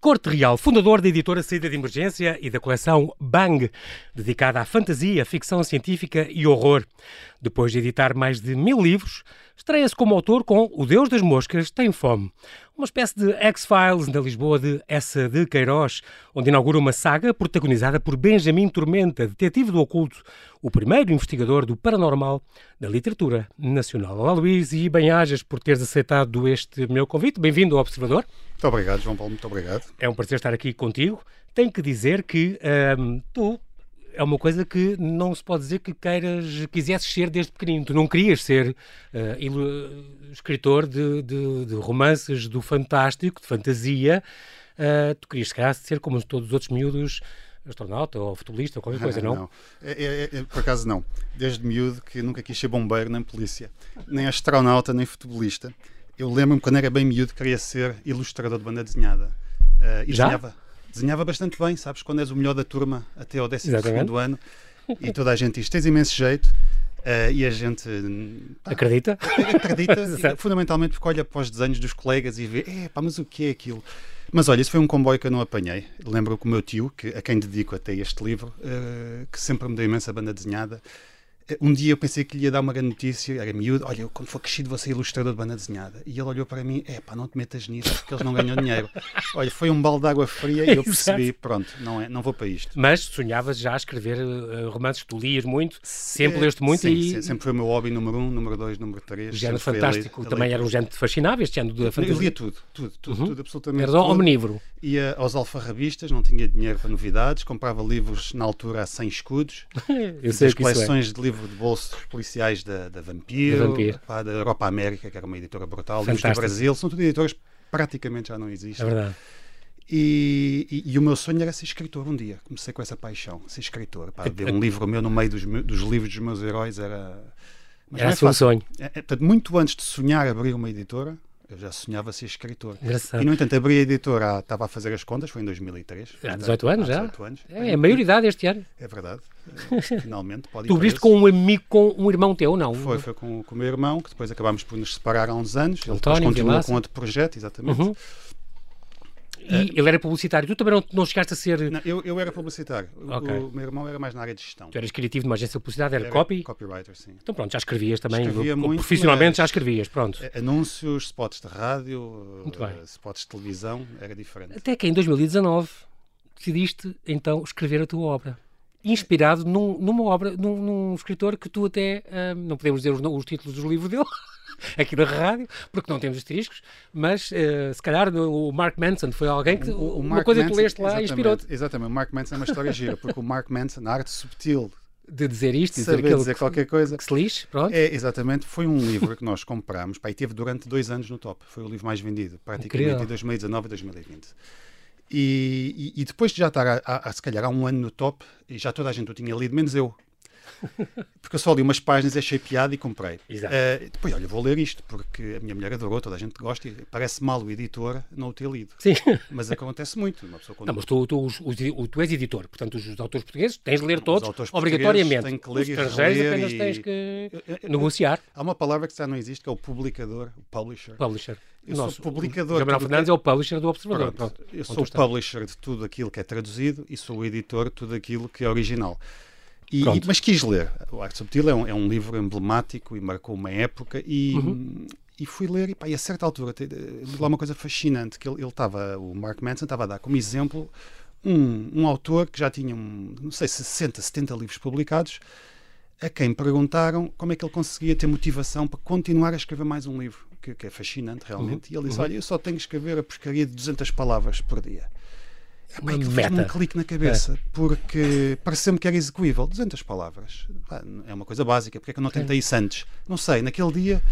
Corte Real, fundador da editora Saída de Emergência e da coleção Bang, dedicada à fantasia, ficção científica e horror. Depois de editar mais de mil livros, estreia-se como autor com O Deus das Moscas Tem Fome, uma espécie de X-Files na Lisboa de Essa de Queiroz, onde inaugura uma saga protagonizada por Benjamin Tormenta, detetive do oculto, o primeiro investigador do paranormal da literatura nacional. Olá Luís e bem-ajas por teres aceitado este meu convite. Bem-vindo ao Observador. Muito obrigado, João Paulo, muito obrigado. É um prazer estar aqui contigo. Tenho que dizer que hum, tu é uma coisa que não se pode dizer que queiras, quisesses ser desde pequenino. Tu não querias ser uh, escritor de, de, de, romances do fantástico, de fantasia. Uh, tu querias, se calhar, ser como todos os outros miúdos, astronauta ou futebolista ou qualquer coisa, não? não. É, é, é, por acaso não. Desde miúdo que nunca quis ser bombeiro nem polícia, nem astronauta nem futebolista. Eu lembro-me quando era bem miúdo queria ser ilustrador de banda desenhada. Uh, e Já? desenhava desenhava bastante bem, sabes? Quando és o melhor da turma até ao 12 ano e toda a gente diz: tens imenso jeito. Uh, e a gente pá, acredita? Acredita, fundamentalmente porque olha para os desenhos dos colegas e vê, é pá, mas o que é aquilo? Mas olha, isso foi um comboio que eu não apanhei. Lembro que o meu tio, que, a quem dedico até este livro, uh, que sempre me deu imensa banda desenhada, um dia eu pensei que lhe ia dar uma grande notícia, era miúdo, olha, quando for crescido vou ser ilustrador de banda desenhada. E ele olhou para mim, é pá, não te metas nisso, porque eles não ganham dinheiro. Olha, foi um balde de água fria e eu percebi, pronto, não, é, não vou para isto. Mas sonhavas já a escrever uh, romances, tu lias muito, sempre leste muito sim, e... Sim, sempre foi o meu hobby número um, número dois, número três. O género fantástico ali, também ali, era um género que fascinava, este ano da fantasia. Eu lia tudo, tudo, tudo, uhum. tudo absolutamente Era omnívoro. Ia aos alfarrabistas, não tinha dinheiro para novidades, comprava livros na altura a 100 escudos. eu sei as é. coleções é. de livro de bolso policiais da, da Vampiro, da, Vampiro. Pá, da Europa América, que era uma editora brutal, livros do Brasil, são tudo editores que praticamente já não existem. É verdade. E, e, e, o meu sonho era ser escritor um dia. Comecei com essa paixão, ser escritor. Pá, ver um livro meu no meio dos, dos livros dos meus heróis era. Mas era é um sonho. É, é, portanto, muito antes de sonhar abrir uma editora, eu já sonhava ser escritor. Engraçado. E, no entanto, abri a editora, estava a fazer as contas, foi em 2003. Há 18 anos há 18 já? Anos. É, é a maioridade este ano. É verdade. Finalmente, pode Tu abriste com um amigo, com um irmão teu, não? Foi, foi com, com o meu irmão, que depois acabámos por nos separar há uns anos. Ele António, depois continuou com outro projeto, exatamente. Uhum. E uh, ele era publicitário. Tu também não, não chegaste a ser. Não, eu, eu era publicitário. Okay. O, o, meu irmão era mais na área de gestão. Tu eras criativo de uma agência de publicidade, era, era copy? Copywriter, sim. Então pronto, já escrevias também. Escrevia muito, profissionalmente já escrevias, pronto. Anúncios, spots de rádio, bem. spots de televisão, era diferente. Até que em 2019 decidiste então escrever a tua obra inspirado num, numa obra, num, num, escritor que tu até, hum, não podemos dizer os, os, títulos dos livros dele, aqui na rádio, porque não temos asteriscos, mas uh, se calhar o Mark Manson foi alguém que, o, o uma coisa Manson, que tu leste lá inspirou-te. Exatamente, o Mark Manson é uma história gira, porque o Mark Manson, na arte subtil de dizer isto, de dizer, dizer que, qualquer coisa que se lixe, pronto. É, exatamente, foi um livro que nós compramos, pá, e teve durante dois anos no top, foi o livro mais vendido, praticamente Incrível. em 2019 e 2020. E, e, e, depois de já estar, a, a, a, se calhar, há um ano no top, e já toda a gente o tinha lido, menos eu. Porque eu só li umas páginas, achei piada e comprei. Uh, depois, olha, vou ler isto, porque a minha mulher adorou, toda a gente gosta, e parece mal o editor não o ter lido. Sim. Mas acontece muito. Uma pessoa quando... Não, mas tu, tu, os, os, tu és editor, portanto, os, os, autores portugueses tens de ler todos, obrigatoriamente. Têm que ler os estrangeiros apenas e... tens que negociar. Há uma palavra que já não existe, que é o publicador, o publisher. Publisher. Eu Nosso, sou publicador. Gabriel Fernandes é... é o publisher do Observador. Pronto, Pronto. Eu sou o publisher de tudo aquilo que é traduzido e sou o editor de tudo aquilo que é original. E, mas quis ler. O Arte Subtil é um, é um, livro emblemático e marcou uma época e, uhum. e fui ler e, pá, e a certa altura li lá uma coisa fascinante que ele estava, o Mark Manson estava a dar como exemplo um, um autor que já tinha, um, não sei, 60, 70 livros publicados a quem perguntaram como é que ele conseguia ter motivação para continuar a escrever mais um livro, que, que é fascinante realmente. Uhum. E ele disse: uhum. Olha, eu só tenho que escrever a porcaria de 200 palavras por dia. Epá, uma meta. um clique na cabeça, é. porque pareceu-me que era execuível. 200 palavras. É uma coisa básica. Porque é que eu não tentei isso antes? Não sei, naquele dia.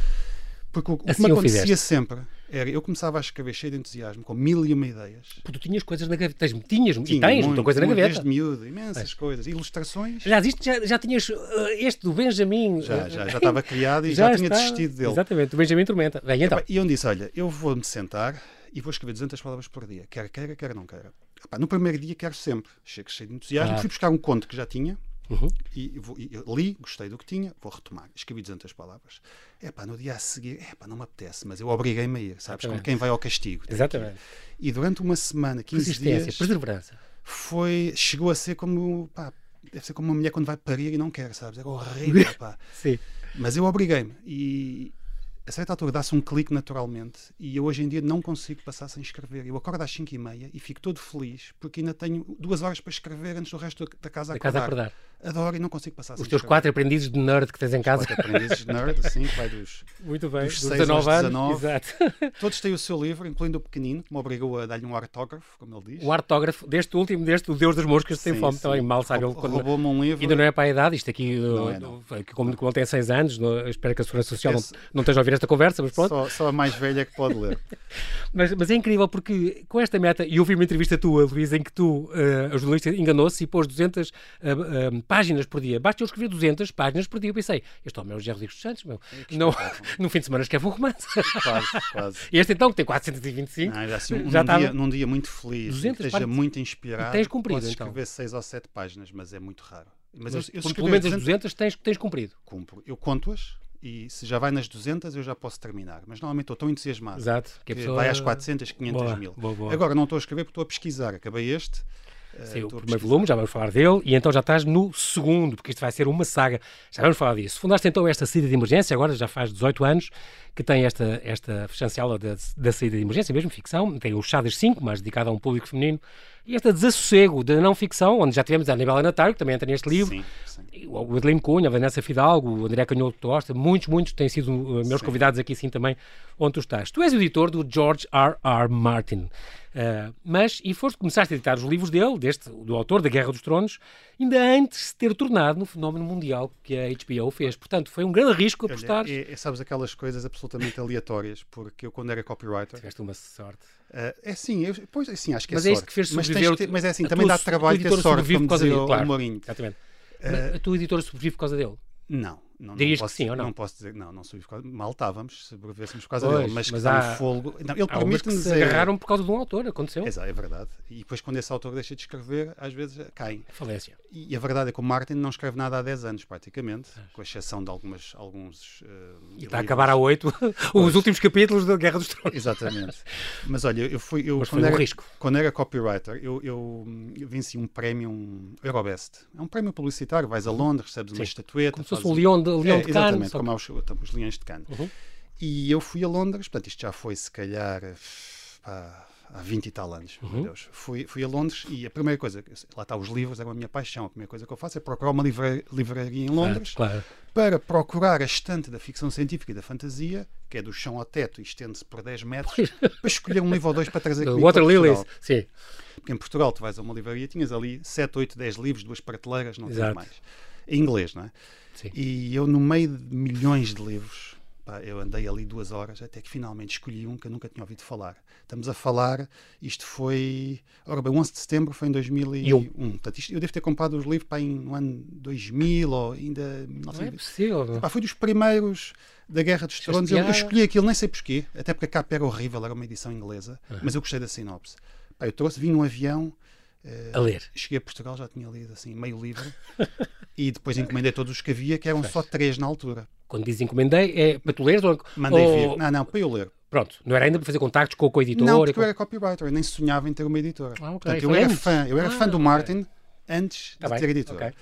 Porque o, assim que me acontecia fizeste. sempre era, eu começava a escrever cheio de entusiasmo, com mil e uma ideias. Porque tu tinhas coisas na gaveta, tinhas, Tinha, e tens muita coisa na gaveta. Desde miúdo, imensas é. coisas, ilustrações. Já, isto, já, já tinhas uh, este do Benjamin. Já, já, já estava criado e já, já tinha está, desistido dele. Exatamente, o Benjamin Tormenta. Bem, então. E eu disse, olha, eu vou-me sentar e vou escrever 200 palavras por dia, quer queira, quer não queira. Epá, no primeiro dia quero sempre, chego cheio de entusiasmo, claro. fui buscar um conto que já tinha, Uhum. E, vou, e li, gostei do que tinha, vou retomar. Escrevi 200 palavras. É pá, no dia a seguir, é pá, não me apetece, mas eu obriguei-me a ir, sabes? Como quem vai ao castigo. Exatamente. E durante uma semana, 15 dias. perseverança. Foi, chegou a ser como, pá, deve ser como uma mulher quando vai parir e não quer, sabes? Era horrível, pá. Sim. Mas eu obriguei-me. E, a certa altura dá-se um clique naturalmente e eu hoje em dia não consigo passar sem escrever. Eu acordo às 5 e meia e fico todo feliz porque ainda tenho duas horas para escrever antes do resto da casa da acordar. Casa acordar. Adoro e não consigo passar Os teus escrever. quatro aprendizes de nerd que tens em Os casa. quatro aprendizes de nerd, sim, que vai dos, Muito bem, dos dos 6 aos 19 anos. 19. Exato. Todos têm o seu livro, incluindo o pequenino, que me obrigou a dar-lhe um ortógrafo, como ele diz. O artógrafo deste último, deste, o Deus das Moscas, tem Sim, fome sim. também. Mal sabe ele quando. Roubou-me um livro. Ainda não é para a idade, isto aqui, Não uh, é, não. como, como ele tem 6 anos, não- espero que a Segurança Social não, Esse- não esteja a ouvir esta conversa, mas pronto. Só, só a mais velha é que pode ler. Mas, mas é incrível porque com esta meta, e eu vi uma entrevista tua, Luís, em que tu, uh, a jornalista, enganou-se e pôs 200 uh, uh, páginas por dia. Basta eu escrever 200 páginas por dia. Eu pensei, este homem é o Gerro Rodrigues dos Santos, meu. Não, no fim de semana escreve um romance. Quase, quase. Este então, que tem 425, Não, era assim, um, já num, dia, estava... num dia muito feliz, 200 que esteja muito inspirado, E tens cumprido, posso então? escrever 6 ou 7 páginas, mas é muito raro. Mas, Mas, eu, eu por- pelo menos as 200, 200 tens, tens cumprido. cumpro. Eu conto-as e se já vai nas 200 eu já posso terminar. Mas normalmente estou tão entusiasmado Exato. que, a pessoa- vai às 400, 500 Boa, mil. boa, boa. Agora não estou a escrever porque estou a pesquisar. Acabei este. Eh, Sim, o primeiro pesquisar. volume, já vamos falar dele, e então já estás no segundo, porque isto vai ser uma saga. Já vamos falar disso. Fundaste então esta saída de emergência, agora já faz 18 anos, que tem esta, esta chancela da, da saída de emergência, mesmo ficção. Tem o Chá das 5, mais dedicado a um público feminino. E este desassossego da não ficção, onde já tivemos a Anibela Natário, que também entra neste livro. Sim, sim. O Adelino Cunha, a Vanessa Fidalgo, o André Canhoto Tosta, muitos, muitos têm sido uh, meus Sim. convidados aqui sim também, onde tu estás. Tu és o editor do George R. R. Martin, Uh, mas, e foste, começaste a editar os livros dele, deste, do autor da Guerra dos Tronos, ainda antes de se ter tornado no fenómeno mundial que a HBO fez. Portanto, foi um grande risco Olha, apostar. é, é, sabes aquelas coisas absolutamente aleatórias, porque eu quando era copywriter, Tiveste uma sorte. Eh, é sim, eu, pois, é sim, acho que é Mas é isso que fez mas, sobreviver o- mas é assim, também tua- dá trabalho ter sorte, por causa dele, claro. Mourinho. Exatamente. Mas a tua editora sobrevive por causa dele. Não, não, Dirias não que posso, sim ou não? Não posso dizer, não, não causa, mal estávamos, se sobrevivêssemos por causa Pois, dele, mas, mas que há- fogo. Não, ele Há que permite-nos se dizer. agarraram por causa de um autor, aconteceu. Exato, é verdade. E depois, quando esse autor deixa de escrever, às vezes caem. Falência. E a verdade é que o Martin não escreve nada há 10 anos, praticamente, com exceção de algumas, alguns. eh, E está a acabar a oito os últimos capítulos da Guerra dos Tronos. Exatamente. Mas olha, eu fui. Eu, Mas foi quando, um era, risco. quando era copywriter, eu, eu, hum, venci um prémio um Eurobest. É um prémio publicitário, vais a Londres, recebes uma Sim. estatueta. Como se fosse um leão de, leão é, de exatamente, Cannes. só como há os, os leões de Cannes. Uhum. E eu fui a Londres, portanto, isto já foi se calhar pá, há 20 e tal anos, Uhum. meu Deus. Fui, fui a Londres e a primeira coisa, lá está os livros, era a minha paixão. A primeira coisa que eu faço é procurar uma livra- livraria em Londres Ah, claro. para procurar a estante da ficção científica e da fantasia, que é do chão ao teto e estende-se por 10 metros, para escolher um livro ou dois para trazer comigo Water Lilies. Sim. Porque em Portugal tu vais a uma livraria, tinhas ali 7, 8, 10 livros, duas prateleiras, não tens mais. Em inglês, não é? Sim. E eu, no meio de milhões de livros, pá, eu andei ali duas horas até que finalmente escolhi um que eu nunca tinha ouvido falar. Estamos a falar, isto foi. Ora bem, 11 de setembro foi em 2001. um. Portanto, isto, eu devo ter comprado os livros pá, em, no ano 2000 ou ainda. Não é 1900. possível. meu. Pá, foi dos primeiros da Guerra dos Tronos. Eu, eu escolhi aquilo, nem sei porquê, até porque a capa era horrível, era uma edição inglesa, mas eu gostei da sinopse. Pá, eu trouxe, vim num avião. Eh, A ler. Cheguei a Portugal, já tinha lido assim meio livro e depois encomendei todos os que havia, que eram só três na altura. Quando diz encomendei, é para tu leres ou... Mandei ou- vir. Não, não, para eu ler. Pronto, não era ainda para fazer contactos com, com o editor? Não, porque com- eu era copywriter, eu nem sonhava em ter uma editora. Ah, ok. Portanto, eu era fã, eu era Ah, fã do. Martin antes Tá de bem, ter editora. ok.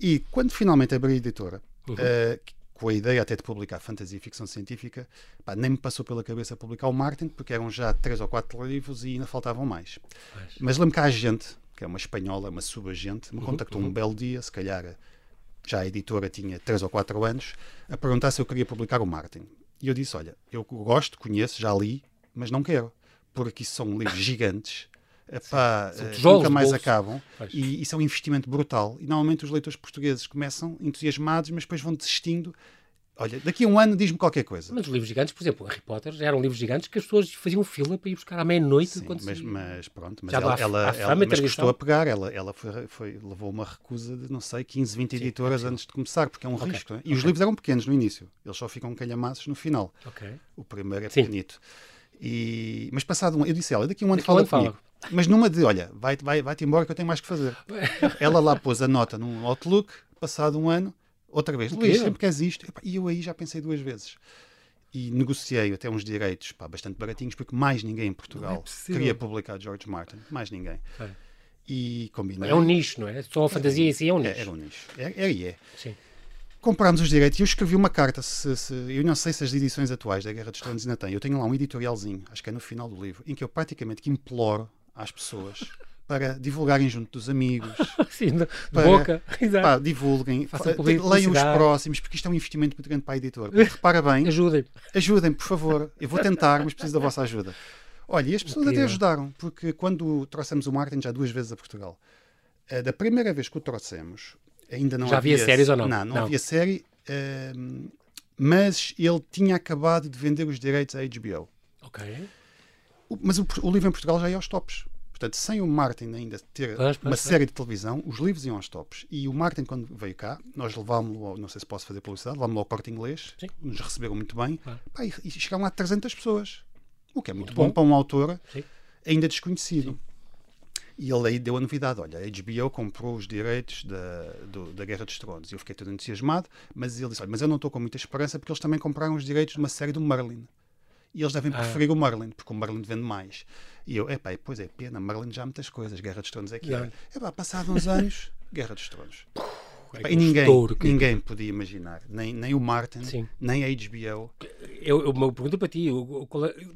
E quando finalmente abri a editora, Uhum. eh, com a ideia até de publicar fantasia e ficção científica, pá, nem me passou pela cabeça publicar o Martin, porque eram já três ou quatro livros e ainda faltavam mais. Pois. Mas lembro que há gente, que é uma espanhola, uma subagente, me Uhum, contactou um belo dia, se calhar já a editora tinha três ou quatro anos, a perguntar se eu queria publicar o Martin. E eu disse: Olha, eu gosto, conheço, já li, mas não quero, porque isso são livros gigantes. Epá, eh, nunca mais bolso. acabam Pois. e isso é um investimento brutal. E normalmente os leitores portugueses começam entusiasmados, mas depois vão desistindo. Olha, daqui a um ano diz-me qualquer coisa. Mas os livros gigantes, por exemplo, Harry Potter, já eram livros gigantes que as pessoas faziam fila para ir buscar à meia-noite. Sim, quando mas, se- mas pronto, mas Já ela, ela, a ela- mas custou a pegar, ela, ela foi, foi- levou uma recusa de, não sei, 15, 20 editoras antes de começar, porque é um Ok, risco. não é? E os livros eram pequenos no início, eles só ficam calhamaços no final. Ok. O primeiro é Sim. pequenito. E, mas passado um eu disse a ela, daqui a um ano Daqui fala ano fala. Mas numa de, olha, vai-te vai, vai embora que eu tenho mais que fazer. Ela lá pôs a nota num Outlook, passado um ano, outra vez. Luís, sempre queres isto? E eu aí já pensei duas vezes. E negociei até uns direitos pá, bastante baratinhos, porque mais ninguém em Portugal é queria publicar George Martin. Mais ninguém. É. E combinei. É um nicho, não é? Só a fantasia em si é um nicho. É, era um nicho. É, é e é. Sim comprámos os direitos e eu escrevi uma carta. Se, se, eu não sei se as edições atuais da Guerra dos Tronos ainda têm. Eu tenho lá um editorialzinho, acho que é no final do livro, em que eu praticamente imploro às pessoas para divulgarem junto dos amigos. Sim, de para, boca. Pá, divulguem, leiam os próximos, porque isto é um investimento muito grande para a editora. Repara bem. Ajudem. Ajudem, por favor. Eu vou tentar, mas preciso da vossa ajuda. Olha, e as pessoas até ajudaram, porque quando trouxemos o Martin já duas vezes a Portugal, eh, da primeira vez que o trouxemos, ainda não Já havia, havia séries ou não? Não, não, não. havia série, uh, mas ele tinha acabado de vender os direitos à HBO. Ok. Mas o, o, livro em Portugal já ia aos tops. Portanto, sem o Martin ainda ter pois, pois, uma série de televisão, os livros iam aos tops. E o Martin, quando veio cá, nós levámos-lo, não sei se posso fazer publicidade, levámos-lo ao corte inglês, Sim. nos receberam muito bem, pá, e, e chegaram lá 300 pessoas. O que é muito, muito bom, bom, para um autor Sim. ainda desconhecido. Sim. E ele aí deu a novidade: olha, a HBO comprou os direitos da, do, da Guerra dos Tronos. E eu fiquei todo entusiasmado, mas ele disse: olha, mas eu não estou com muita esperança porque eles também compraram os direitos de uma série do Merlin. E eles devem ah. preferir ah. o Merlin, porque o Merlin vende mais. E eu, epá, pois é, pena, Merlin já há muitas coisas, Guerra dos Tronos é que é. Epá, passado uns anos, Guerra dos Tronos. É e ninguém, ninguém podia imaginar, nem, nem o Martin, Sim. nem a HBO. Eu, eu, eu pergunto para ti: o, o,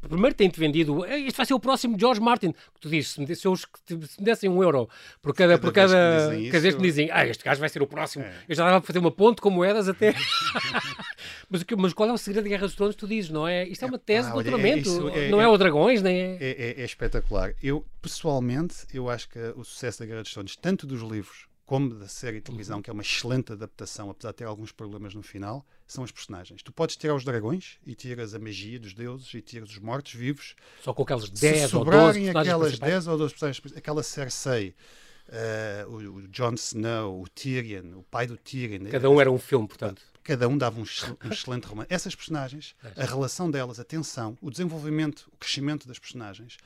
primeiro tem-te vendido, este vai ser o próximo George Martin. Que tu dizes, se me, se, se me dessem um euro por cada, cada por cada, vez cada vez que me dizem, ah, este gajo vai ser o próximo, é. eu já dava para fazer uma ponte com moedas até. mas, mas qual é o segredo da Guerra dos Tronos? Tu dizes, não é? Isto é uma tese ah, de doutoramento, é, é, não é, o Dragões, nem é? É, espetacular. Eu, pessoalmente, eu acho que o sucesso da Guerra dos Tronos, tanto dos livros como da série de televisão, que é uma excelente adaptação, apesar de ter alguns problemas no final, são os personagens. Tu podes tirar os dragões e tiras a magia dos deuses e tiras os mortos-vivos. Só com aquelas 10 ou 12 aquelas 10 ou 12 personagens, aquela Cersei, uh, o, o Jon Snow, o Tyrion, o pai do Tyrion. Cada um era um filme, portanto. Cada um dava um, um excelente romance. Essas personagens, a relação delas, a tensão, o desenvolvimento, o crescimento das personagens,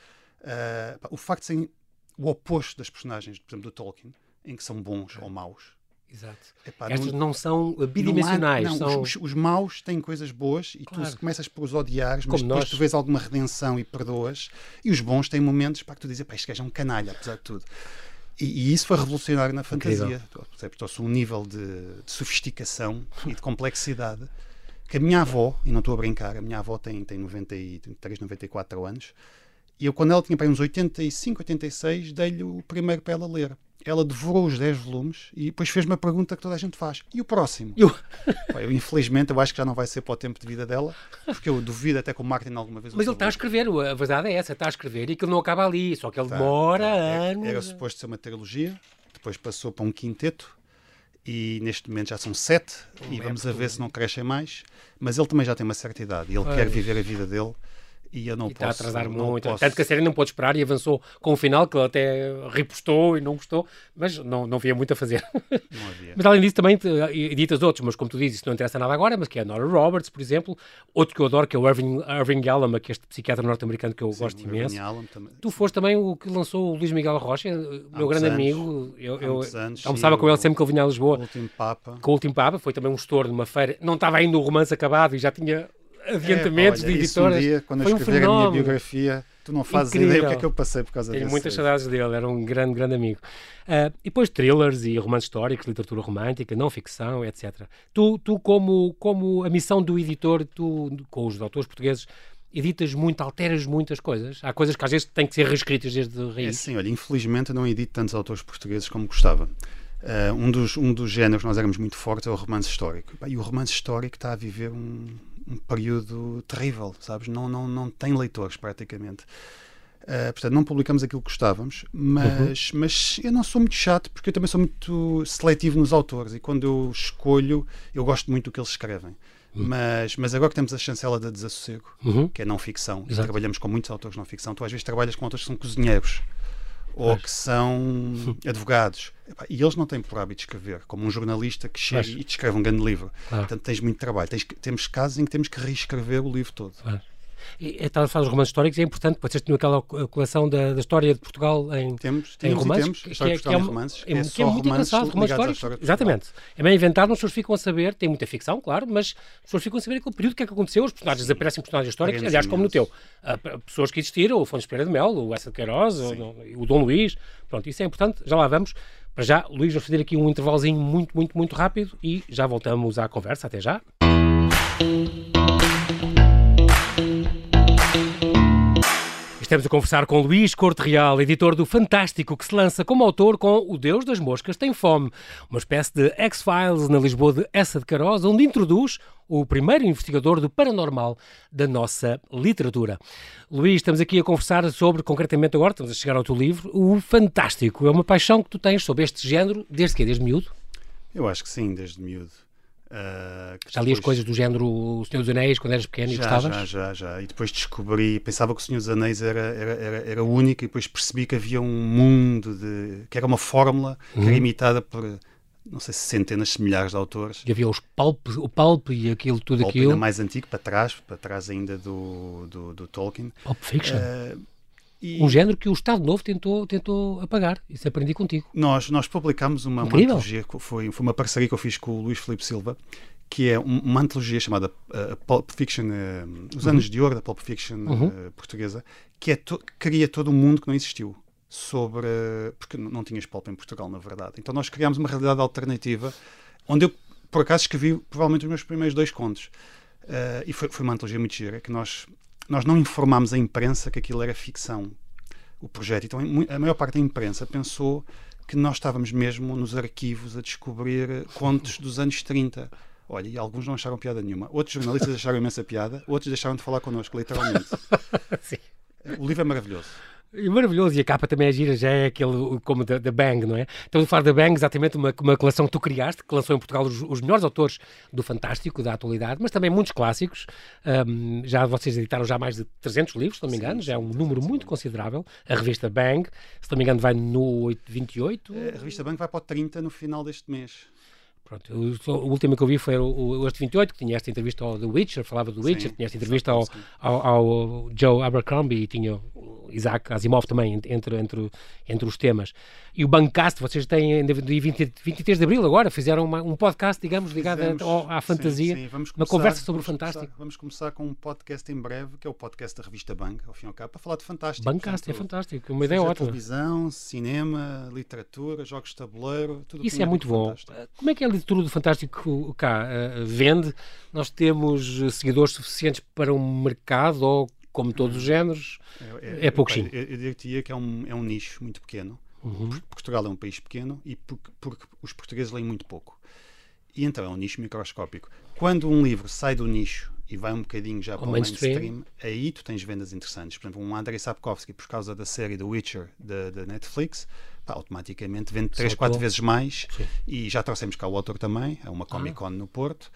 uh, o facto de serem o oposto das personagens, por exemplo, do Tolkien, em que são bons ou maus. Exato. Epá, Estas não, não, são bidimensionais. Não há, não, são... Os, os, maus têm coisas boas e claro. tu começas por os odiares, mas Como depois nós. tu vês alguma redenção e perdoas. E os bons têm momentos para que tu dizes, pá, este gajo é um canalha, apesar de tudo. E, e isso foi revolucionário na fantasia. Trouxe um nível de, de, sofisticação e de complexidade que a minha avó, e não estou a brincar, a minha avó tem, tem 93, 94 anos, e eu, quando ela tinha para uns 85, 86, dei-lhe o primeiro para ela ler ela devorou os 10 volumes e depois fez-me a pergunta que toda a gente faz. E o próximo? Eu... eu, infelizmente, eu acho que já não vai ser para o tempo de vida dela, porque eu duvido até que o Martin alguma vez... Mas ele está a escrever, a verdade é essa, está a escrever e aquilo não acaba ali, só que ele tá, demora tá. anos... Era suposto ser uma trilogia, depois passou para um quinteto, e neste momento já são sete, oh, e vamos a ver se não crescem mais, mas ele também já tem uma certa idade, e ele Ai. quer viver a vida dele e eu não e posso. Está a atrasar muito. Posso... Tanto que a série não pode esperar e avançou com o final, que ele até repostou e não gostou, mas não, não havia muito a fazer. Não havia. mas além disso, também editas outros, mas como tu dizes, isso não interessa nada agora, mas que é a Nora Roberts, por exemplo. Outro que eu adoro, que é o Irving, Irving Yalom, que é este psiquiatra norte-americano que eu Sim, gosto imenso. Também. Tu foste também o que lançou o Luís Miguel Rocha, meu grande anos. amigo. Eu, eu anos, almoçava com ele sempre que ele vinha a Lisboa. Com o Último Papa. Com o Último Papa. Foi também um estouro numa feira. Não estava ainda o romance acabado e já tinha adiantamentos é, olha, de editoras. Um dia, quando eu escrever um a minha biografia, tu não fazes Incrível. ideia o que é que eu passei por causa Tenho Tenho muitas saudades dele, era um grande, grande amigo. Uh, e depois thrillers e romances históricos, literatura romântica, não ficção, etc. Tu, tu como, como a missão do editor, tu, com os autores portugueses, editas muito, alteras muitas coisas. Há coisas que às vezes têm que ser reescritas desde a raiz. É sim, olha, infelizmente eu não edito tantos autores portugueses como gostava. Uh, um, dos, um dos géneros que nós éramos muito fortes é o romance histórico. E o romance histórico está a viver um, um período terrível, sabes? Não, não, não tem leitores praticamente. Uh, portanto, não publicamos aquilo que gostávamos, mas, uhum. mas eu não sou muito chato porque eu também sou muito seletivo nos autores e quando eu escolho, eu gosto muito do que eles escrevem. Uhum. Mas, mas agora que temos a chancela da Desassossego, uhum. que é não ficção, e trabalhamos com muitos autores não ficção, tu às vezes trabalhas com autores que são cozinheiros ou que são advogados. E eles não têm por hábito escrever, como um jornalista que chega Mas... e te escreve um grande livro. Claro. Portanto, tens muito trabalho. Tens, temos casos em que temos que reescrever o livro todo. Claro. Estava a falar dos romances históricos, é importante, vocês tinham aquela coleção da, da história de Portugal em, temos, em romances. Temos, que, é, que é, romances, é, é, que é muito engraçado, romances históricos. Exatamente. É bem inventado, as pessoas ficam a saber, tem muita ficção, claro, mas as pessoas ficam a saber aquele período que é que aconteceu, os personagens Sim. aparecem personagens históricos, aliás, como no teu. Uh, pessoas que existiram, o Fontes Pereira de Melo, o Essa de Queiroz, o, o Dom Luís, pronto, isso é importante, já lá vamos. Para já, Luís, vamos fazer aqui um intervalozinho muito, muito, muito rápido e já voltamos à conversa. Até já. Estamos a conversar com Luís Corte Real, editor do Fantástico, que se lança como autor com O Deus das Moscas Tem Fome, uma espécie de X-Files na Lisboa de Essa de Caroz, onde introduz o primeiro investigador do paranormal da nossa literatura. Luís, estamos aqui a conversar sobre, concretamente agora, estamos a chegar ao teu livro, o Fantástico. É uma paixão que tu tens sobre este género desde que? Desde miúdo? Eu acho que sim, desde miúdo. Uh, já li as coisas do género O Senhor dos Anéis quando eras pequeno já, e gostavas? Já, já, já. E depois descobri, pensava que O Senhor dos Anéis era, era, era, era único e depois percebi que havia um mundo de. que era uma fórmula uhum. que era uhum. imitada por não sei se centenas, milhares de autores. E havia os pulp, o pulp e aquilo, tudo pulp aquilo. ainda mais antigo, para trás, para trás ainda do, do, do Tolkien. Pulp Fiction. Uh, e... Um género que o Estado Novo tentou, tentou apagar. Isso aprendi contigo. Nós, nós publicámos uma, uma antologia, foi, foi uma parceria que eu fiz com o Luís Felipe Silva, que é uma antologia chamada uh, Pulp Fiction, uh, Os Anos uhum. de Ouro da Pulp Fiction uhum. uh, portuguesa, que é to cria todo um mundo que não existiu. Sobre. Porque não tinhas pulp em Portugal, na verdade. Então nós criámos uma realidade alternativa, onde eu, por acaso, escrevi provavelmente os meus primeiros dois contos. e foi, foi uma antologia muito gira, que nós, nós não informámos a imprensa que aquilo era ficção, o projeto. Então a maior parte da imprensa pensou que nós estávamos mesmo nos arquivos a descobrir contos dos anos 30 Olha, e alguns não acharam piada nenhuma. Outros jornalistas acharam imensa piada, outros deixaram de falar connosco, literalmente. Sim. O livro é maravilhoso. E maravilhoso, e a capa também é gira, já é aquele como da, Bang, não é? Estamos a falar da Bang, exatamente uma, uma coleção que tu criaste, que lançou em Portugal os, os melhores autores do Fantástico, da atualidade, mas também muitos clássicos. Um, já vocês editaram já mais de 300 livros, se não me engano, sim, já é um número muito considerável. A revista Bang, se não me engano, vai no 28. A revista Bang vai para o 30 no final deste mês. Pronto, o, o, último que eu vi foi o, o Este 28, que tinha esta entrevista ao The Witcher, falava do Witcher, sim, tinha esta entrevista ao, ao, ao, Joe Abercrombie e tinha o Isaac Asimov também entre, entre, entre os temas. E o Bancast, vocês têm, dia 20, 23 de Abril agora, fizeram uma, um podcast, digamos, ligado Fizemos, à, à fantasia, sim, sim. Começar, uma conversa sobre o Fantástico. Começar, vamos começar com um podcast em breve, que é o podcast da revista Bang, ao fim e ao cabo, para falar de Fantástico. Bancast é fantástico, uma ideia ótima. televisão, cinema, literatura, jogos de tabuleiro, tudo Isso é muito bom. Como é que é a literatura do Fantástico cá uh, vende? Nós temos eh, seguidores suficientes para um mercado ou, como todos os géneros, é, é, é pouquinho? Eu, eu diria que é um, é um nicho muito pequeno. Uhum. Portugal é um país pequeno e porque, porque os portugueses leem muito pouco. E então é um nicho microscópico. Quando um livro sai do nicho e vai um bocadinho já o para o mainstream. mainstream, aí tu tens vendas interessantes. Por exemplo, um Andrei Sapkowski, por causa da série The Witcher da Netflix, pá, automaticamente vende 3, 4 vezes mais. Sim. E já trouxemos cá o autor também, é uma Comic Con ah. no Porto.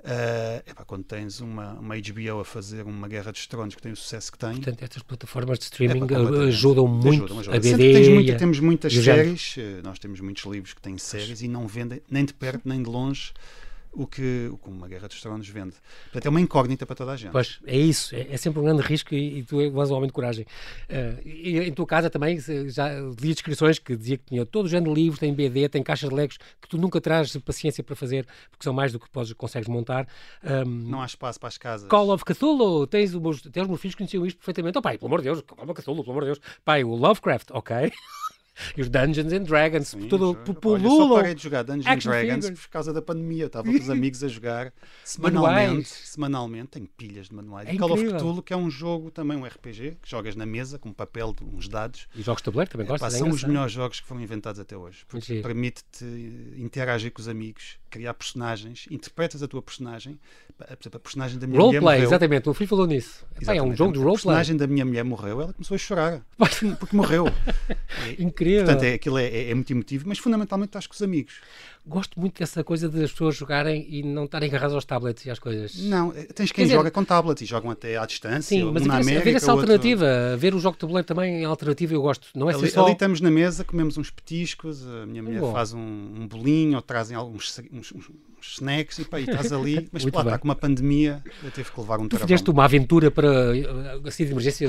Uh, epá, quando tens uma, uma HBO a fazer uma Guerra dos Tronos que tem o sucesso que tem. Portanto, estas plataformas de streaming ajudam muito ajudam, ajudam. a BD. Muita, temos muitas séries, eh, nós temos muitos livros que têm séries e não vendem nem de perto nem de longe o que, o que uma Guerra dos Tronos vende. Portanto, é uma incógnita para toda a gente. Pois, é isso. É, é sempre um grande risco e, e tu és um homem de coragem. Uh, e em tua casa também já li descrições que dizia que tinha todo o género de livros, tem BD, tem caixas de legos que tu nunca traz paciência para fazer porque são mais do que podes, consegues montar. Um, não há espaço para as casas. Call of Cthulhu, tens, os, tens os meus filhos que conheciam isto perfeitamente. Oh pai, pelo amor de Deus, Call of Cthulhu, pelo amor de Deus. Pai, o Lovecraft, ok. E os Dungeons and Dragons, Sim, tudo pululam. Eu só parei de jogar Dungeons and Dragons figures. por causa da pandemia. Estava com os amigos a jogar semanalmente. semanalmente, tenho pilhas de manuais. É e Call of Cthulhu, que é um jogo também, um RPG, que jogas na mesa com papel, uns dados. E jogos de tabuleiro também gostas? É, são os melhores jogos que foram inventados até hoje. Porque permite-te interagir com os amigos, criar personagens, interpretas a tua personagem. Por exemplo, a personagem da minha roleplay, mulher. Roleplay, exatamente. O Filipe falou nisso. É um jogo de roleplay. A personagem da minha mulher morreu, ela começou a chorar. porque morreu. Incrível incrível. Portanto, é, aquilo é, é, é muito emotivo, mas fundamentalmente estás com os amigos. Gosto muito dessa coisa de as pessoas jogarem e não estarem agarradas aos tablets e às coisas. Não, eh, tens quem dizer, joga com tablets e jogam até à distância. Sim, mas um América, ver essa alternativa, outro... ver o jogo de tabuleiro também é alternativa, eu gosto. Não é ali, só... ali estamos na mesa, comemos uns petiscos, a minha mulher Bom. faz um, um bolinho ou trazem alguns uns, uns, uns snacks e, pá, e estás ali, mas lá está com uma pandemia, eu tive que levar um Tu fizeste uma aventura para assim de emergência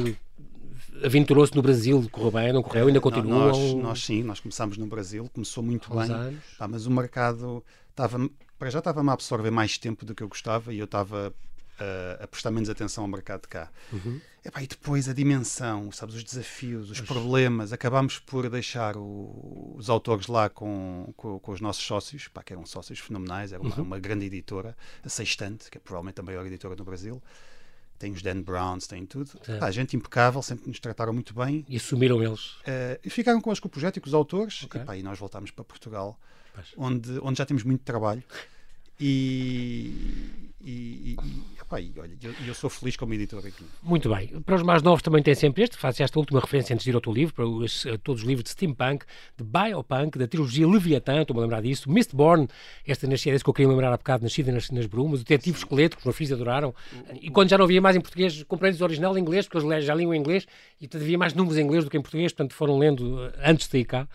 aventurou-se no Brasil, correu bem, não correu, ainda continua? Nós, nós sim, nós começámos no Brasil, começou muito bem, pá, mas o mercado estava, para já estava-me a absorver mais tempo do que eu gostava e eu estava uh, a prestar menos atenção ao mercado de cá. Uhum. Epá, e depois a dimensão, sabes, os desafios, os problemas, acabámos por deixar o, os autores lá com, com, com, os nossos sócios, pá, que eram sócios fenomenais, era uma, uhum. uma grande editora, a Sextante, que é provavelmente a maior editora no Brasil tem os Dan Browns, tem tudo. É. Pá, gente impecável, sempre nos trataram muito bem. E assumiram eles? Uh, e ficaram com com o projeto e com os autores. Okay. E, pá, e nós voltámos para Portugal, onde, onde já temos muito trabalho. E, e, e, epá, e olha, eu, eu, sou feliz como editor aqui. Muito bem. Para os mais novos também tem sempre este, faço esta última referência antes de ir ao teu livro, para os, todos os livros de steampunk, de biopunk, da trilogia Leviathan, estou-me a lembrar disso, Mistborn, esta nascida, esse que eu queria lembrar há bocado, nascida nas, nas brumas, o Detetive Esqueleto, que os meus filhos adoraram, e quando já não havia mais em português, comprei-lhes o original em inglês, porque eles já liam em inglês, e havia mais números em inglês do que em português, portanto foram lendo eh, antes de ir cá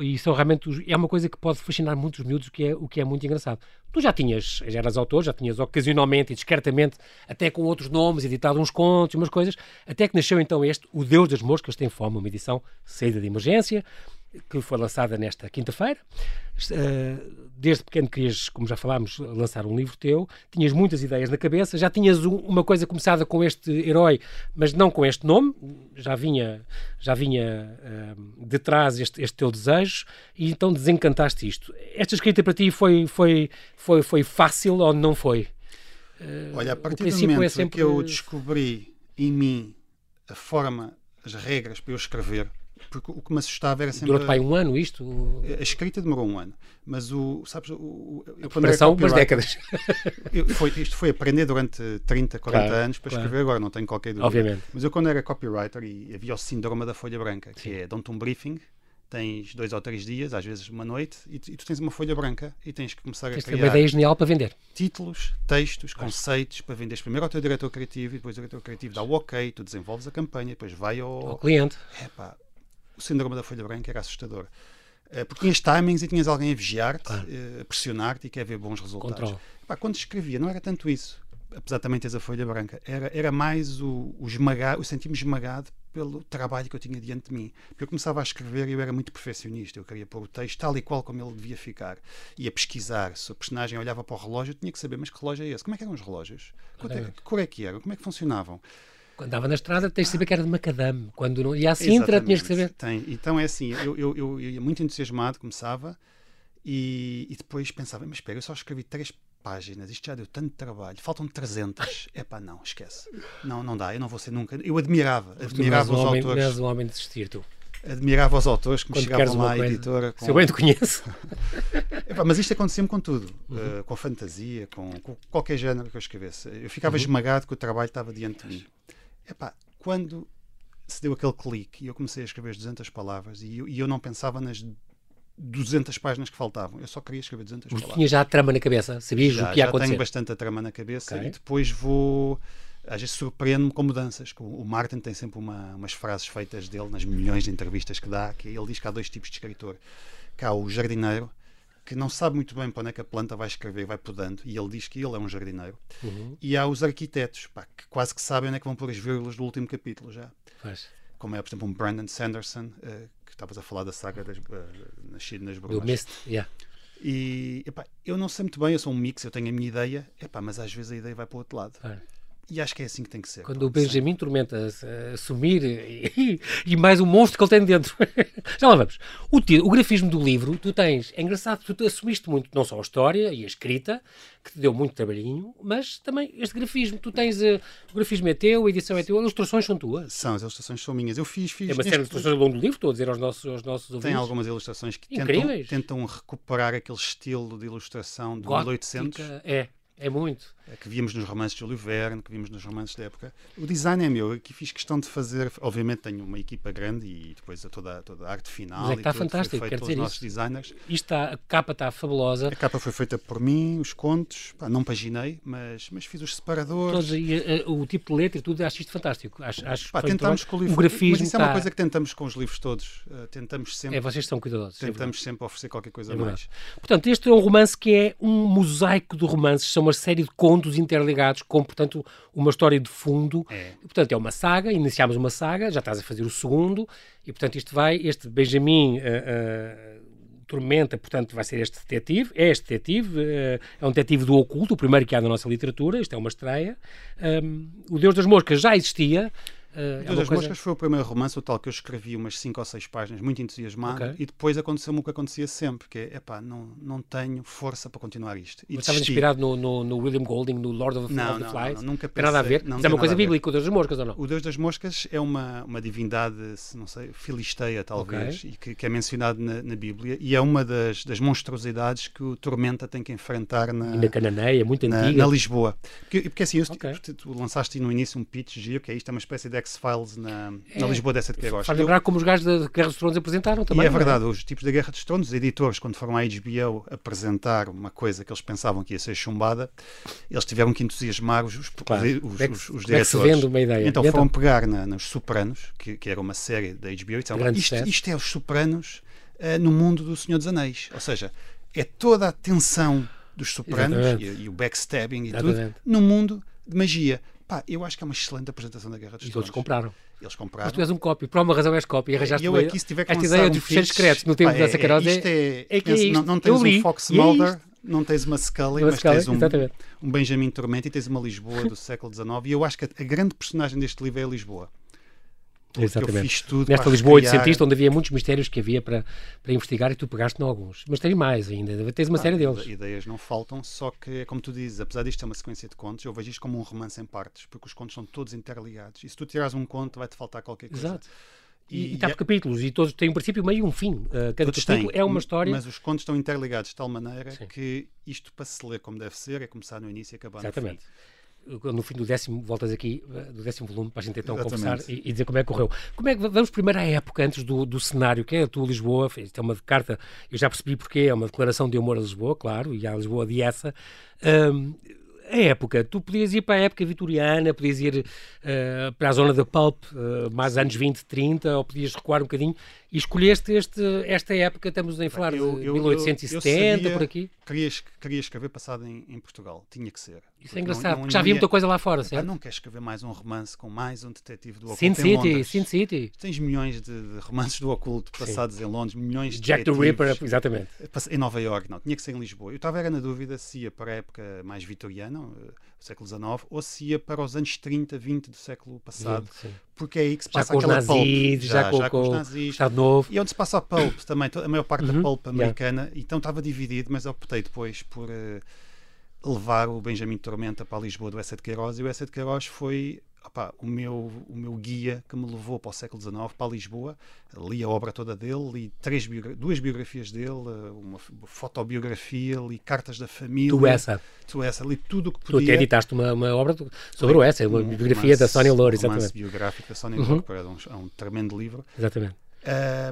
e são realmente é uma coisa que pode fascinar muitos miúdos, o que é, o que é muito engraçado. Tu já tinhas, já eras autor, já tinhas ocasionalmente e discretamente, até com outros nomes, editado uns contos, umas coisas, até que nasceu então este, O Deus das Moscas Tem Fome, uma edição saída de emergência, que foi lançada nesta quinta-feira. Uh, desde pequeno querias, como já falámos, lançar um livro teu, tinhas muitas ideias na cabeça, já tinhas um, uma coisa começada com este herói, mas não com este nome, já vinha, já vinha uh, de trás este, este, teu desejo, e então desencantaste isto. Esta escrita para ti foi, foi, foi, foi fácil ou não foi? Uh, Olha, a partir do momento é sempre... que eu descobri em mim a forma, as regras para eu escrever, porque o que me assustava era sempre. Durou pai um ano isto? A escrita demorou um ano, mas o. Sabes, o, a preparação, umas décadas. Eu, foi, isto foi aprender durante 30, 40 claro, anos para claro. escrever agora, não tenho qualquer dúvida. Obviamente. Mas eu, quando era copywriter, e havia o síndrome da folha branca, que Sim. é dão-te um briefing tens dois ou três dias, às vezes uma noite, e tu, e tu tens uma folha branca e tens que começar tens a criar uma ideia genial para vender. Títulos, textos, conceitos para vender primeiro ao teu diretor criativo e depois o diretor criativo dá o ok, tu desenvolves a campanha, depois vai ao, ao cliente. Epá, o síndrome da folha branca era assustador. Uh, porque tinhas timings e tinhas alguém a vigiar-te, claro. uh, a pressionar-te e quer ver bons resultados. Epá, quando escrevia, não era tanto isso, apesar de também teres a folha branca, era, era mais o, o esmagar, o sentir-me esmagado pelo trabalho que eu tinha diante de mim. Porque eu começava a escrever e eu era muito perfeccionista, eu queria pôr o texto tal e qual como ele devia ficar. Ia pesquisar, se o personagem olhava para o relógio, eu tinha que saber, mas que relógio é esse? Como é que eram os relógios? É, que cor é que eram? Como é que funcionavam? Quando andava na estrada, tens de saber que era de macadame. Quando não ia à Sintra, Exatamente. tinhas que saber. Tem. Então é assim, eu, eu, eu, eu ia muito entusiasmado, começava e, e depois pensava, mas espera, eu só escrevi três páginas, isto já deu tanto trabalho, faltam 300. É pá, não, esquece. Não, não dá, eu não vou ser nunca. Eu admirava, admirava os um homem, autores. És um homem de desistir, tu. Admirava os autores que me chegavam lá à editora. Com... Se eu bem te conheço. Epá, mas isto acontecia-me com tudo, uhum. uh, com fantasia, com, com, qualquer género que eu escrevesse. Eu ficava uhum. esmagado que o trabalho estava diante de mim. Epá, quando se deu aquele clique e eu comecei a escrever as 200 palavras e eu, e eu não pensava nas 200 páginas que faltavam. Eu só queria escrever 200 Porque palavras. tinha já a trama na cabeça, sabias já, o que ia já acontecer? tenho bastante a trama na cabeça okay. e depois vou... Às vezes surpreendo-me com mudanças. O Martin tem sempre uma, umas frases feitas dele nas milhões de entrevistas que dá, que ele diz que há dois tipos de escritor. Que há o jardineiro, que não sabe muito bem para onde é que a planta vai escrever, vai podando, e ele diz que ele é um jardineiro. Uhum. E há os arquitetos, pá, que quase que sabem onde é que vão pôr as vírgulas do último capítulo já. Faz. Como é, por exemplo, um Brandon Sanderson, uh, que estavas a falar da saga das, uh, Nascido nas Brumas. Do Mist, yeah. E epá, eu não sei muito bem, eu sou um mix, eu tenho a minha ideia, epá, mas às vezes a ideia vai para o outro lado. Ah. E acho que é assim que tem que ser. Quando o Benjamin Tormenta assumir e, e, mais o monstro que ele tem dentro. Já lá vamos. O, o grafismo do livro, tu tens. É engraçado, tu assumiste muito, não só a história e a escrita, que te deu muito trabalhinho, mas também este grafismo. Tu tens. Uh, o grafismo é teu, a edição é teu, as ilustrações são tuas. São, as ilustrações são minhas. Eu fiz. fiz é uma série de ilustrações ao longo do livro, estou a dizer aos nossos, aos nossos ouvintes. Tem algumas ilustrações que tentam, tentam, recuperar aquele estilo de ilustração de Gótica, 1800. É É muito. É que víamos nos romances de Júlio Verne, que víamos nos romances da época. O design é meu, aqui fiz questão de fazer, obviamente tenho uma equipa grande e depois toda, toda a arte final. Mas é que está fantástico, quer dizer nossos isso. designers. Isto está, a capa está fabulosa. A capa foi feita por mim, os contos, pá, não paginei, mas, mas fiz os separadores. Todos, e, uh, o tipo de letra e tudo, acho isto fantástico. Acho, acho pá, tentamos com o livro. O grafismo mas isso é uma está... coisa que tentamos com os livros todos. Uh, tentamos sempre. É, vocês são cuidadosos. Tentamos é sempre oferecer qualquer coisa é mais. Portanto, este é um romance que é um mosaico de romances, são uma série de contos interligados com, portanto, uma história de fundo. É. Portanto, é uma saga, iniciámos uma saga, já estás a fazer o segundo, e portanto isto vai, este Benjamin... Uh, uh, Tormenta, portanto, vai ser este detetive. É este detetive, uh, é um detetive do oculto, o primeiro que há na nossa literatura. Isto é uma estreia. Um, o Deus das Moscas já existia. Uh, Deus é das coisa... Moscas foi o primeiro romance, o tal que eu escrevi umas 5 ou 6 páginas, muito entusiasmado, okay. e depois aconteceu-me o que acontecia sempre, que é, epá, não, não tenho força para continuar isto. E estava inspirado no, no, no, William Golding, no Lord of, não, of the não, Flies? Não, nunca pensei, tem nada a ver? Não, Mas é uma coisa bíblica, o Deus das Moscas, ou não? O Deus das Moscas é uma, uma divindade, não sei, filisteia talvez, okay. e que, que, é mencionado na, na, Bíblia, e é uma das, das monstruosidades que o Tormenta tem que enfrentar na... E na Cananeia, muito na, antiga. Na Lisboa. Porque, porque assim, eu, okay. tu, tu lançaste no início um pitch giro, que é isto, é uma espécie de X-Files na é, na Lisboa dessa de Queiroz. Faz lembrar como os gajos da Guerra dos Tronos apresentaram também. E é verdade, é? os tipos da Guerra dos Tronos, os editores, quando foram à HBO apresentar uma coisa que eles pensavam que ia ser chumbada, eles tiveram que entusiasmar os, os, os, é os, diretores. É vende uma ideia. Então foram pegar nos Sopranos, que, que, era uma série da HBO, e disseram, isto, isto, é os Sopranos uh, no mundo do Senhor dos Anéis. Ou seja, é toda a tensão dos Sopranos e, e, o backstabbing e Exatamente. tudo no mundo de magia. Pá, eu acho que é uma excelente apresentação da Guerra dos Tronos. E todos compraram. Eles compraram. Mas tu és um cópio, por alguma razão és cópio e arranjaste eu aqui, se tiver que esta ideia um dos fecheiros secretos no tempo pá, da Sacarosa é, é, é, que é isto. Não, não tens um Fox é Mulder, não tens uma Scully, mas Scully, tens um, um Benjamin Tormenta e tens uma Lisboa do século XIX. E eu acho que a, a grande personagem deste livro é a Lisboa. Exatamente. Eu fiz tudo Nesta Lisboa oitocentista, onde havia muitos mistérios que havia para, para investigar e tu pegaste em alguns. Mas tens mais ainda, tens uma ah, série deles. Ideias não faltam, só que, é como tu dizes, apesar disto ser uma sequência de contos, eu vejo isto como um romance em partes, porque os contos são todos interligados. E se tu tirares um conto, vai-te faltar qualquer coisa. Exato. E, está por capítulos, e todos têm um princípio, meio e um fim. Uh, cada todos capítulo têm, é uma história. Mas os contos estão interligados de tal maneira Sim. que isto, para se ler como deve ser, é começar no início e acabar Exatamente. no fim no fim do décimo, voltas aqui, eh, do décimo volume, para a gente então Exatamente. conversar e, e, dizer como é que correu. Como é que, vamos primeiro à época, antes do, do cenário, que é a tua Lisboa, isto é uma carta, eu já percebi porque, é uma declaração de amor a Lisboa, claro, e a Lisboa de essa. Um, a época, tu podias ir para a época vitoriana, podias ir uh, para a zona da pulp, uh, mais anos 20, 30, ou podias recuar um bocadinho, e escolheste este, esta época, estamos a falar eu, de 1870, eu, eu sabia, por aqui. Queria, queria escrever passado em, em, Portugal, tinha que ser. Isso é engraçado, não, não, já havia muita coisa lá fora, certo? não queres escrever mais um romance com mais um detetive do oculto Sin City, Sin City. Tens milhões de, romances do oculto passados Sim. em Londres, milhões de Jack the Ripper, exatamente. Em Nova York, não, tinha que ser em Lisboa. Eu estava era na dúvida se ia para a época mais vitoriana, eh, século XIX, ou se ia para os anos 30, 20 do século passado, sim, sim. porque é aí que se passa já aquela nazis, pulp. Já, já, com, já com os nazis. Estado Novo. E onde se passa a pulp também, a maior parte uhum. da pulp americana, yeah. então estava dividido, mas optei depois por uh, levar o Benjamin Tormenta para a Lisboa do Essa de Queiroz, e o Essa de Queiroz foi o, meu, o meu guia que me levou para o século XIX, para Lisboa. Li a obra toda dele, li três biogra duas biografias dele, uma fotobiografia, li cartas da família. Tu essa. Tu essa, li tudo o que podia. Tu até editaste uma, uma obra sobre o essa, uma um biografia romance, da Sónia Loura, exatamente. Um biográfico da Sónia uhum. Loura, é um, é um tremendo livro. Exatamente.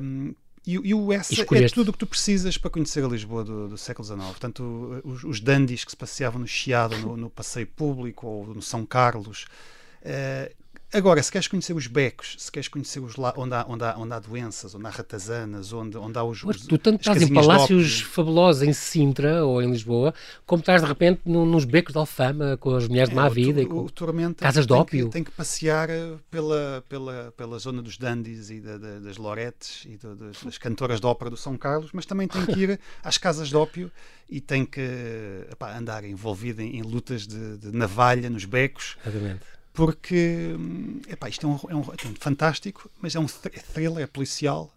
Um, e, e, o essa é tudo o que tu precisas para conhecer a Lisboa do, do século XIX. Portanto, os, os dandies que se passeavam no Chiado, no, no passeio público ou no São Carlos, Uh, agora, se queres conhecer os becos, se queres conhecer os lá, onde, há, onde, há, onde há doenças, onde há ratazanas, onde, onde há os. Mas tu tanto estás em palácios fabulosos em Sintra ou em Lisboa, como estás de repente nos becos de Alfama com as mulheres é, de má vida o, e com o Tormenta casas de ópio. Que, tem que passear eh, pela, pela, pela zona dos dandies e da, da, das loretes e da, das, das, cantoras de ópera do São Carlos, mas também tem que ir às casas de ópio e tem que epá, andar envolvido em, em lutas de, de navalha nos becos. Exatamente porque epá, isto é um, é um, é um fantástico, mas é um thriller, é policial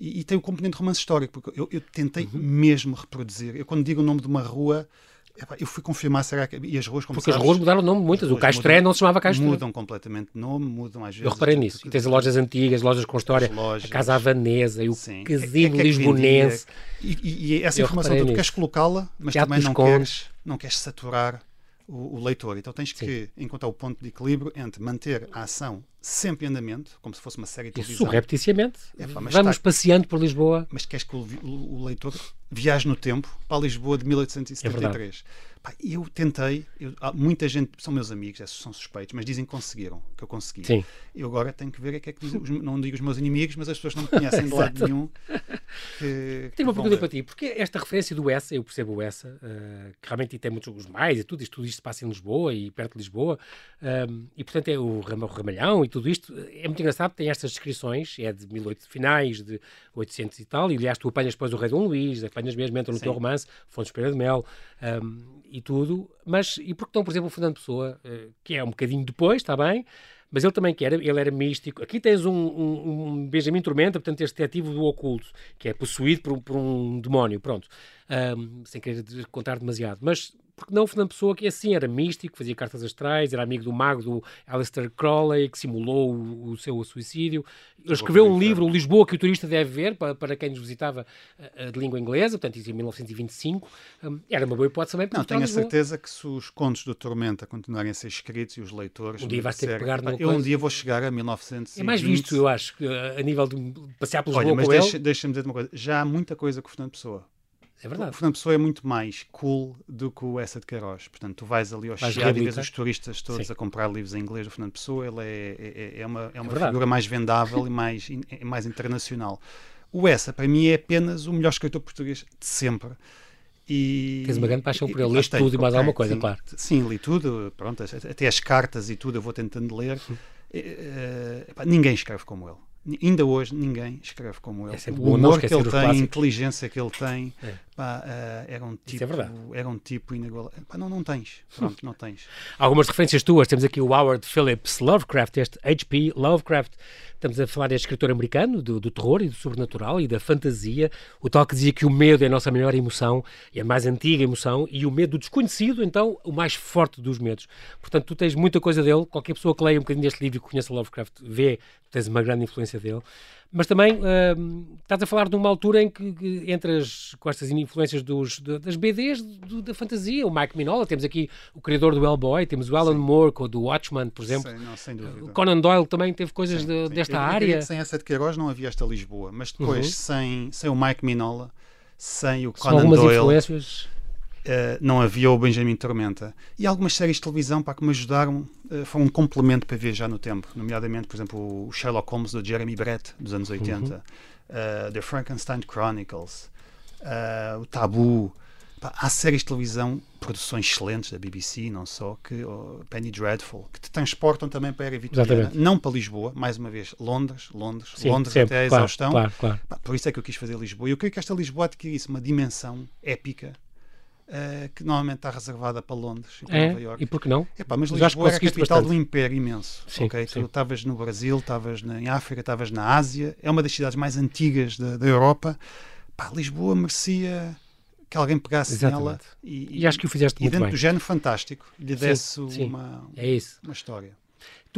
e, e, tem o componente romance histórico, porque eu, eu tentei uhum. mesmo reproduzir. Eu, quando digo o nome de uma rua, epá, eu fui confirmar se era. E as ruas, como Porque sabes, as ruas mudaram o nome muitas. O Castré não se chamava Castré. Mudam completamente de nome, mudam às vezes. Eu reparei nisso. E tens lojas antigas, lojas com história, lojas, a Casa Havanesa e o Sim. casino é, é, é lisbonense. E, e, e, essa eu informação tu queres colocá-la, mas Teatro também não queres, não queres saturar o, o leitor. Então tens Sim. que encontrar o ponto de equilíbrio entre manter a ação sempre em andamento, como se fosse uma série de televisão. Subrepticiamente. É, pá, Vamos passeando por Lisboa. Mas queres que o, o, leitor viaje no tempo para Lisboa de 1873? É Pá, eu tentei, eu, muita gente, são meus amigos, esses são suspeitos, mas dizem que conseguiram, que eu consegui. Sim. Eu agora tenho que ver o que é que dizem, não digo os meus inimigos, mas as pessoas não me conhecem de lado nenhum. Que, Tenho uma pergunta para ti, porque esta referência do Essa, eu percebo o Essa, uh, que realmente tem muitos mais e tudo, isto, tudo isto se passa em Lisboa e perto de Lisboa, um, e portanto é o, o Ramalhão e tudo isto, é muito engraçado, tem estas descrições, é de 1800, finais de 800 e tal, e aliás tu apanhas depois o Rei Dom Luís, apanhas mesmo, entra no Sim. teu romance, Fontes Pereira de Mel, um, e tudo, mas e porque estão, por exemplo, o Fernando Pessoa, uh, que é um bocadinho depois, está bem, mas ele também quer, ele era místico. Aqui tens um, um, um Benjamin Tormenta, portanto, este detetive do oculto, que é possuído por, por um demónio, pronto, um, sem querer contar demasiado. Mas porque não Fernando Pessoa, que assim era místico, fazia cartas astrais, era amigo do mago do Aleister Crowley, que simulou o, o seu suicídio. Ele escreveu um livro, o Lisboa, que o turista deve ver, para, para quem nos visitava uh, de língua inglesa, portanto, isso em 1925. Um, era uma boa hipótese também Não, tenho a certeza que se os contos do Tormenta continuarem a ser escritos e os leitores. Um dia vais ter que pegar no. Eu um dia vou chegar a 1920. É mais visto, eu acho, a nível de passear pelos Olha, mas deixa-me deixa dizer uma coisa. Já há muita coisa com o Fernando Pessoa. É verdade. O Fernando Pessoa é muito mais cool do que o Essa de Queiroz. Portanto, tu vais ali ao Chiado e vês os turistas todos Sim. a comprar livros em inglês do Fernando Pessoa. Ele é, é, é uma, é uma é figura mais vendável e mais, é mais internacional. O Essa, para mim, é apenas o melhor escritor português de sempre. E, Tens uma grande paixão por ele, leste tudo e mais alguma coisa, sim, claro. Sim, li tudo, pronto, até as cartas e tudo eu vou tentando ler. É, é, ninguém escreve como ele ainda hoje ninguém escreve como ele. É o humor que ele tem, a inteligência que ele tem, é. Pá, uh, era um tipo, é era um tipo inigualável. não, não tens, pronto, não tens. Algumas referências tuas, temos aqui o Howard Phillips Lovecraft, este H.P. Lovecraft, Estamos a falar deste escritor americano, do, do, terror e do sobrenatural e da fantasia, o tal que dizia que o medo é a nossa maior emoção e a mais antiga emoção, e o medo do desconhecido, então, o mais forte dos medos. Portanto, tu tens muita coisa dele, qualquer pessoa que leia um bocadinho deste livro e conheça Lovecraft vê que tens uma grande influência dele. Mas também uh, estás a falar de uma altura em que, que entras com estas influências dos, de, das BDs do, da fantasia. O Mike Minola, temos aqui o criador do Hellboy, temos o Alan Sim. Moore, do Watchman, por exemplo. Sim, não, sem dúvida. O Conan Doyle também teve coisas sim, de, desta eu, área. Eu sem essa de Queiroz não havia esta Lisboa, mas depois, uhum. sem, sem o Mike Minola, sem o Conan São algumas Doyle. Influências Uh, não havia o Benjamin Tormenta. E algumas séries de televisão para que me ajudaram uh, foram um complemento para viajar no tempo, nomeadamente, por exemplo, o Sherlock Holmes do Jeremy Brett, dos anos 80, uhum. uh, The Frankenstein Chronicles, o Tabu. Pá, há séries de televisão, produções excelentes da BBC, não só, que oh, Penny Dreadful, que te transportam também para a era vitoriana, não para Lisboa, mais uma vez, Londres, Londres, Sim, Londres sempre, até a exaustão. Claro, claro. Pá, por isso é que eu quis fazer Lisboa. E eu creio que esta Lisboa adquirisse uma dimensão épica Uh, que normalmente está reservada para Londres e para é, Nova Iorque. E por que não? Epá, mas Lisboa é a capital bastante. um império imenso. Sim, okay? sim. Tu estavas no Brasil, estavas em África, estavas na Ásia, é uma das cidades mais antigas da, da Europa. Pá, Lisboa merecia que alguém pegasse Exatamente. nela e, e, acho que o fizeste e muito dentro bem. do género fantástico lhe desse sim, uma, é uma história.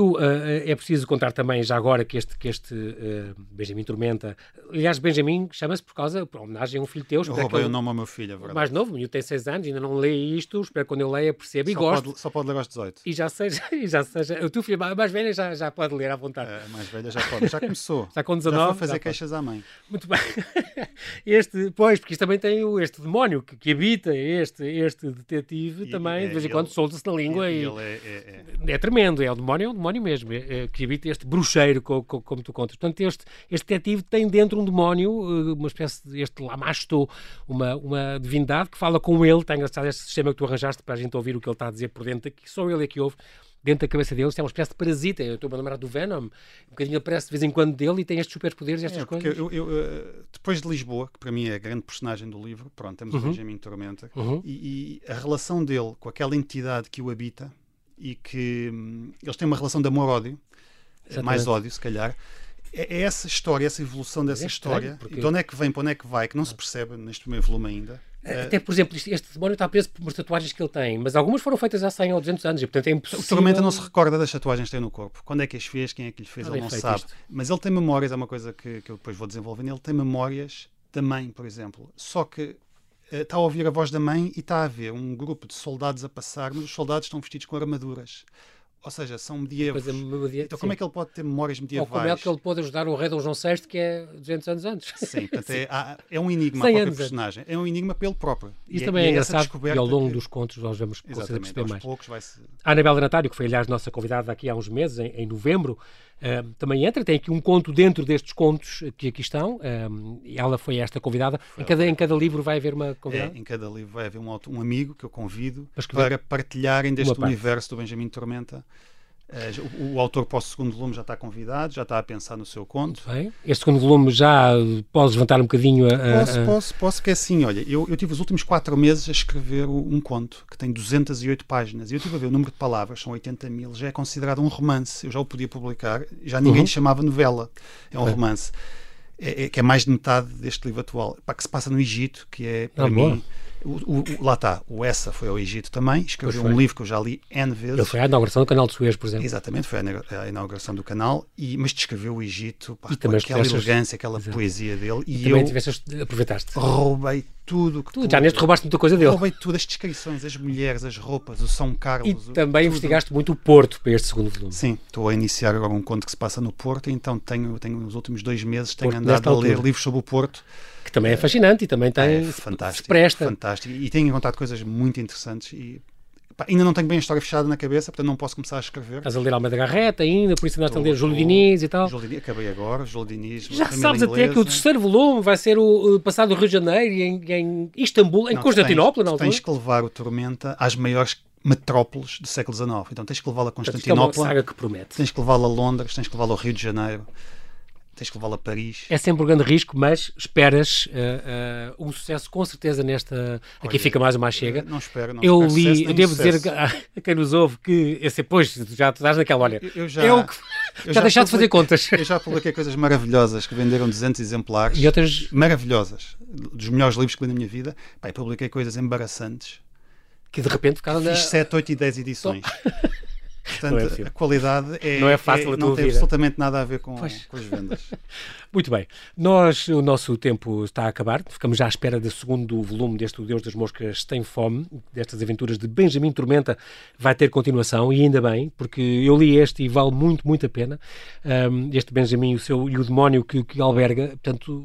Tu, uh, é preciso contar também, já agora, que este, que este uh, Benjamin Tormenta, aliás, Benjamin chama-se por causa, por homenagem a um filho teu. Eu roubei o nome ao meu filho, é verdade. Mais novo, o tem 6 anos, ainda não lê isto, espero que quando eu leia perceba e gosto. Pode, só pode ler aos 18. E já seja, e já seja, o teu filho mais velha já, já pode ler à vontade. É, mais velha já pode, já começou. já com 19. Já foi fazer queixas à mãe. Muito bem. este, pois, porque isto também tem este demónio que, que habita este, este detetive e, também, é, de vez em quando solta-se na língua e, e é, é, é, é, tremendo, é o demónio, é um demónio mesmo. É, que habita este bruxeiro, como, como tu contas. Portanto, este, este detetive tem dentro um demónio, eh, uma espécie de este Lamasto, uma, uma divindade que fala com ele. Está engraçado este sistema que tu arranjaste para a gente ouvir o que ele está a dizer por dentro, que só ele é que ouve dentro da cabeça dele, é uma espécie de parasita. Eu estou a lembrar do Venom, um bocadinho aparece de vez em quando dele e tem estes superpoderes e estas é, coisas. Eu, eu, eh, depois de Lisboa, que para mim é a grande personagem do livro, pronto, temos uhum. o Benjamin Tormenta, uhum. e, e, a relação dele com aquela entidade que o habita e que hum, eles têm uma relação de amor-ódio, mais ódio, se calhar. É, é, essa história, essa evolução dessa é história, porque... de onde é que vem, para onde é que vai, que não se percebe neste primeiro volume ainda. É, até, por exemplo, este demónio está preso por umas tatuagens que ele tem, mas algumas foram feitas há 100 ou 200 anos, e portanto é impossível... Tormenta não se recorda das tatuagens que tem no corpo. Quando é que as fez, quem é que lhe fez, ah, ele não sabe. Isto. Mas ele tem memórias, é uma coisa que, que eu depois vou desenvolvendo, ele tem memórias da mãe, por exemplo. Só que está a ouvir a voz da mãe e está a ver um grupo de soldados a passar, mas os soldados estão vestidos com armaduras. Ou seja, são medievos. É, media... Então, como é que ele pode ter memórias medievais? Ou como é que ele pode ajudar o rei Dom João VI, que é 200 anos antes? Sim, portanto, é, é, um enigma a próprio personagem. É um enigma pelo próprio. Isso e é- também é, é engraçado e ao longo dos contos nós vamos conseguir perceber mais. Poucos vai-se... A Anabela Natário, que foi, aliás, nossa convidada aqui há uns meses, em, em novembro, uh, também entra. Tem aqui um conto dentro destes contos que aqui estão. Uh, ela foi esta convidada. Em cada, em cada livro vai haver uma convidada? É, em cada livro vai haver um, um amigo que eu convido para partilharem deste universo do Benjamin Tormenta. Uh, o, o, autor para o segundo volume já está convidado, já está a pensar no seu conto. Bem. Este segundo volume já podes levantar um bocadinho a. a posso, posso, posso, porque é assim, olha, eu, eu tive os últimos quatro meses a escrever um conto que tem 208 páginas e eu estive a ver o número de palavras, são 80 mil, já é considerado um romance. Eu já o podia publicar, já ninguém uhum. chamava novela, é um romance. É, é, que é mais de metade deste livro atual, para que se passa no Egito, que é para ah, mim. Boa o, o, lá está, o Essa foi ao Egito também, escreveu um livro que eu já li N vezes. Ele foi à inauguração do canal de Suez, por exemplo. Exatamente, foi à inauguração do canal, e, mas descreveu o Egito pá, com aquela elegância, aquela Exato. poesia dele. E, e também eu tiveste, aproveitaste. Roubei tudo. Que tu, já neste roubaste muita coisa dele. Roubei tudo, as descrições, as mulheres, as roupas, o São Carlos. E também tudo. investigaste muito o Porto para este segundo volume. Sim, estou a iniciar agora um conto que se passa no Porto, então tenho, tenho nos últimos dois meses tenho Porto andado a ler livros sobre o Porto que também é fascinante e também tem, é fantástico, se presta. Fantástico. E tenho encontrado coisas muito interessantes e pá, ainda não tenho bem a história fechada na cabeça, portanto não posso começar a escrever. Estás a ler Almeida Garreta ainda, por isso andaste a ler Júlio Diniz e tal. Júlio Diniz, acabei agora, Júlio Diniz. Já sabes inglesa. até que o terceiro volume vai ser o, o passado do Rio de Janeiro em, em Istambul, em não, Constantinopla, não? Tens que levar o Tormenta às maiores metrópoles do século XIX. Então tens que levá-la a Constantinopla. Portanto, é uma saga que promete. Tens que levá-la a Londres, tens que levá-la ao Rio de Janeiro tens que levá-la a Paris. É sempre um grande risco, mas esperas uh, uh, um sucesso com certeza nesta. Olha, aqui fica mais uma chega. Não espero, não Eu espero li, eu devo sucesso. dizer a, a, quem nos ouve que esse, pois, já estás naquela, olha, eu, eu já, eu, já, já deixar de fazer contas. Eu já publiquei coisas maravilhosas que venderam 200 exemplares. E outras maravilhosas, dos melhores livros que li na minha vida. Pai, publiquei coisas embaraçantes. Que de repente ficaram Fiz na... 7, 8 e 10 edições. Portanto, é a qualidade é, não, é fácil é, não tem absolutamente nada a ver com, com as vendas. Muito bem. Nós, o nosso tempo está a acabar. Ficamos já à espera do segundo volume deste O Deus das Moscas Tem Fome, destas aventuras de Benjamin Tormenta. Vai ter continuação e ainda bem, porque eu li este e vale muito, muito a pena. Um, este Benjamin o seu, e o demónio que, que alberga. Portanto,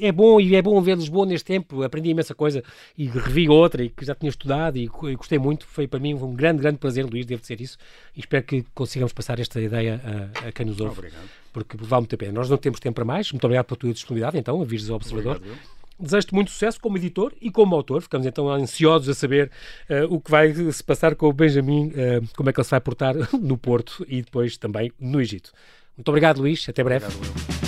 é bom e é bom ver Lisboa neste tempo. Aprendi imensa coisa e revi outra e que já tinha estudado e, e gostei muito. Foi para mim um grande, grande prazer, Luís, devo dizer isso. E espero que consigamos passar esta ideia a, a quem nos ouve. Obrigado. Porque vale muito a pena. Nós não temos tempo para mais. Muito obrigado pela tua disponibilidade, então, avisos ao observador. Desejo-te muito sucesso como editor e como autor. Ficamos então ansiosos a saber uh, o que vai se passar com o Benjamin, uh, como é que ele se vai portar no Porto e depois também no Egito. Muito obrigado, Luís. Até breve. Obrigado,